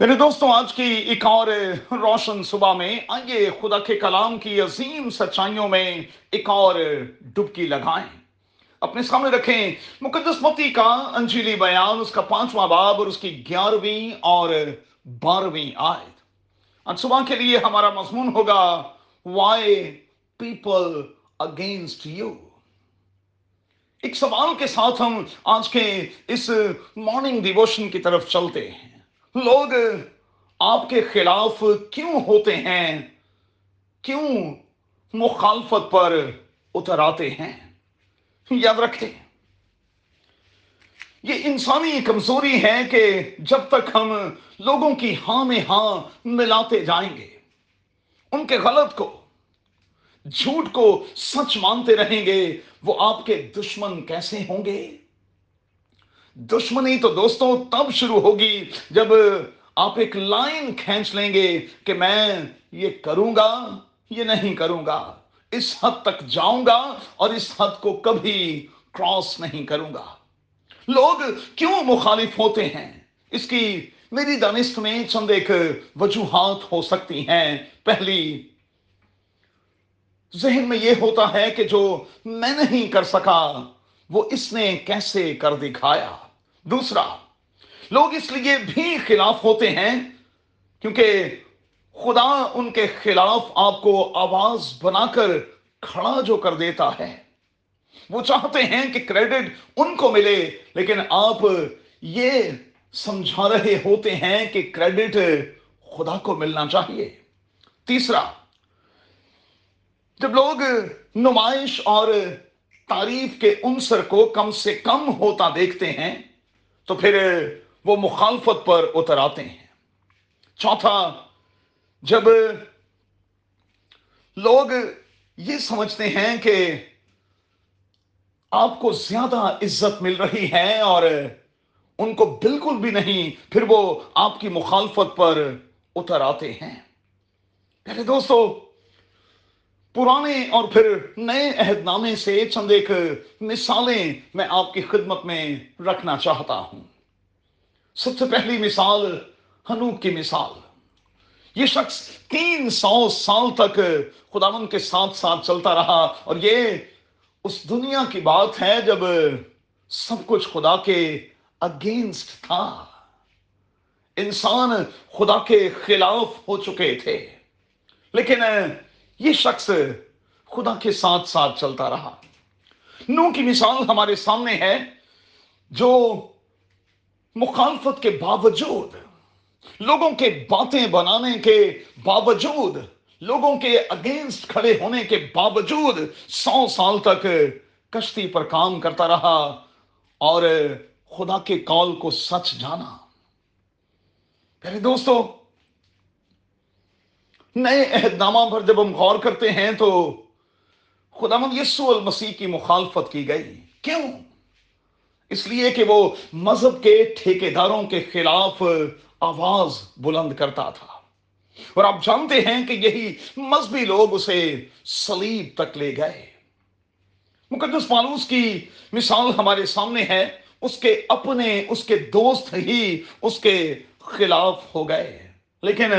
میرے دوستوں آج کی ایک اور روشن صبح میں آئیے خدا کے کلام کی عظیم سچائیوں میں ایک اور ڈبکی لگائیں۔ اپنے سامنے رکھیں مقدس متی کا انجیلی بیان، اس کا پانچواں باب اور اس کی گیارہویں اور بارہویں آیت۔ آج صبح کے لیے ہمارا مضمون ہوگا وائی پیپل اگینسٹ یو ایک سوال کے ساتھ ہم آج کے اس مارننگ ڈیووشن کی طرف چلتے ہیں۔ لوگ آپ کے خلاف کیوں ہوتے ہیں؟ کیوں مخالفت پر اتر آتے ہیں؟ یاد رکھیں، یہ انسانی کمزوری ہے کہ جب تک ہم لوگوں کی ہاں میں ہاں ملاتے جائیں گے، ان کے غلط کو، جھوٹ کو سچ مانتے رہیں گے، وہ آپ کے دشمن کیسے ہوں گے؟ دشمنی تو دوستوں تب شروع ہوگی جب آپ ایک لائن کھینچ لیں گے کہ میں یہ کروں گا، یہ نہیں کروں گا۔ اس حد تک جاؤں گا اور اس حد کو کبھی کراس نہیں کروں گا۔ لوگ کیوں مخالف ہوتے ہیں؟ اس کی میری دانست میں چند ایک وجوہات ہو سکتی ہیں۔ پہلی، ذہن میں یہ ہوتا ہے کہ جو میں نہیں کر سکا، وہ اس نے کیسے کر دکھایا؟ دوسرا، لوگ اس لیے بھی خلاف ہوتے ہیں کیونکہ خدا ان کے خلاف آپ کو آواز بنا کر کھڑا جو کر دیتا ہے۔ وہ چاہتے ہیں کہ کریڈٹ ان کو ملے، لیکن آپ یہ سمجھا رہے ہوتے ہیں کہ کریڈٹ خدا کو ملنا چاہیے۔ تیسرا، جب لوگ نمائش اور تعریف کے عنصر کو کم سے کم ہوتا دیکھتے ہیں تو پھر وہ مخالفت پر اتر آتے ہیں۔ چوتھا، جب لوگ یہ سمجھتے ہیں کہ آپ کو زیادہ عزت مل رہی ہے اور ان کو بالکل بھی نہیں، پھر وہ آپ کی مخالفت پر اتر آتے ہیں۔ پہلے دوستو پرانے اور پھر نئے عہد نامے سے چند ایک مثالیں میں آپ کی خدمت میں رکھنا چاہتا ہوں۔ سب سے پہلی مثال، ہنوک کی مثال۔ یہ شخص تین سو سال تک خداون کے ساتھ ساتھ چلتا رہا اور یہ اس دنیا کی بات ہے جب سب کچھ خدا کے اگینسٹ تھا۔ انسان خدا کے خلاف ہو چکے تھے۔ لیکن یہ شخص خدا کے ساتھ ساتھ چلتا رہا۔ نو کی مثال ہمارے سامنے ہے جو مخالفت کے باوجود، لوگوں کے باتیں بنانے کے باوجود، لوگوں کے اگینسٹ کھڑے ہونے کے باوجود سو سال تک کشتی پر کام کرتا رہا اور خدا کے کال کو سچ جانا۔ پہلے دوستو نئے عہد نامہ پر جب ہم غور کرتے ہیں تو خدا مند یسو المسیح کی مخالفت کی گئی۔ کیوں؟ اس لیے کہ وہ مذہب کے ٹھیکے داروں کے خلاف آواز بلند کرتا تھا۔ اور آپ جانتے ہیں کہ یہی مذہبی لوگ اسے سلیب تک لے گئے۔ مقدس پالوس کی مثال ہمارے سامنے ہے۔ اس کے اپنے، اس کے دوست ہی اس کے خلاف ہو گئے۔ لیکن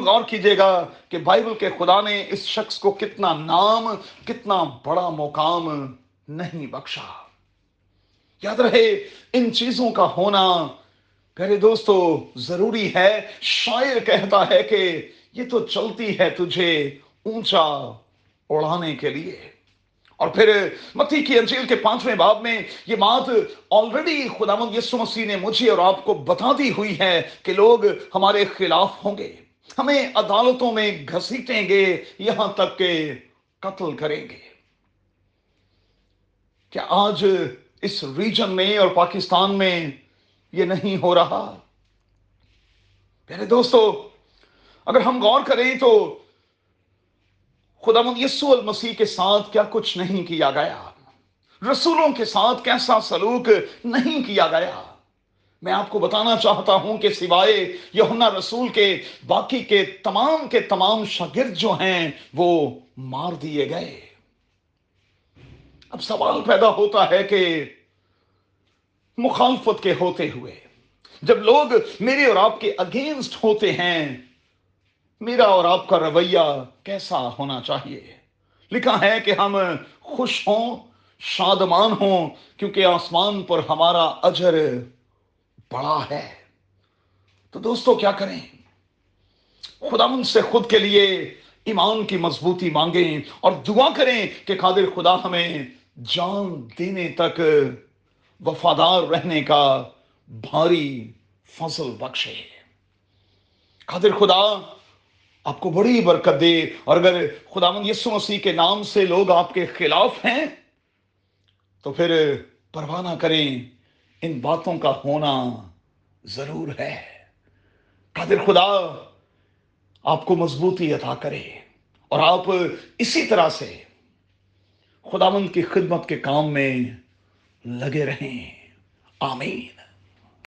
غور کیجیے گا کہ بائبل کے خدا نے اس شخص کو کتنا نام، کتنا بڑا مقام نہیں بخشا۔ یاد رہے، ان چیزوں کا ہونا پیارے دوستو ضروری ہے۔ شاعر کہتا ہے کہ یہ تو چلتی ہے تجھے اونچا اڑانے کے لیے۔ اور پھر متی کی انجیل کے پانچویں باب میں یہ بات آلریڈی خدا مند یسو مسیح نے مجھے اور آپ کو بتا دی ہوئی ہے کہ لوگ ہمارے خلاف ہوں گے۔ ہمیں عدالتوں میں گھسیٹیں گے، یہاں تک کہ قتل کریں گے۔ کیا آج اس ریجن میں اور پاکستان میں یہ نہیں ہو رہا؟ میرے دوستو، اگر ہم غور کریں تو خدا مد یسو المسیح کے ساتھ کیا کچھ نہیں کیا گیا؟ رسولوں کے ساتھ کیسا سلوک نہیں کیا گیا؟ میں آپ کو بتانا چاہتا ہوں کہ سوائے یونا رسول کے، باقی کے تمام کے تمام شاگرد جو ہیں، وہ مار دیے گئے۔ اب سوال پیدا ہوتا ہے کہ مخالفت کے ہوتے ہوئے، جب لوگ میرے اور آپ کے اگینسٹ ہوتے ہیں، میرا اور آپ کا رویہ کیسا ہونا چاہیے؟ لکھا ہے کہ ہم خوش ہوں، شادمان ہوں، کیونکہ آسمان پر ہمارا اجر بڑا ہے۔ تو دوستو، کیا کریں؟ خدا من سے خود کے لیے ایمان کی مضبوطی مانگیں اور دعا کریں کہ قادر خدا ہمیں جان دینے تک وفادار رہنے کا بھاری فضل بخشے۔ قادر خدا، آپ کو بڑی برکت دے۔ اور اگر خدا مند یسو مسیح کے نام سے لوگ آپ کے خلاف ہیں، تو پھر پرواہ نہ کریں۔ ان باتوں کا ہونا ضرور ہے۔ قادر خدا، آپ کو مضبوطی عطا کرے اور آپ اسی طرح سے خداوند کی خدمت کے کام میں لگے رہیں۔ آمین۔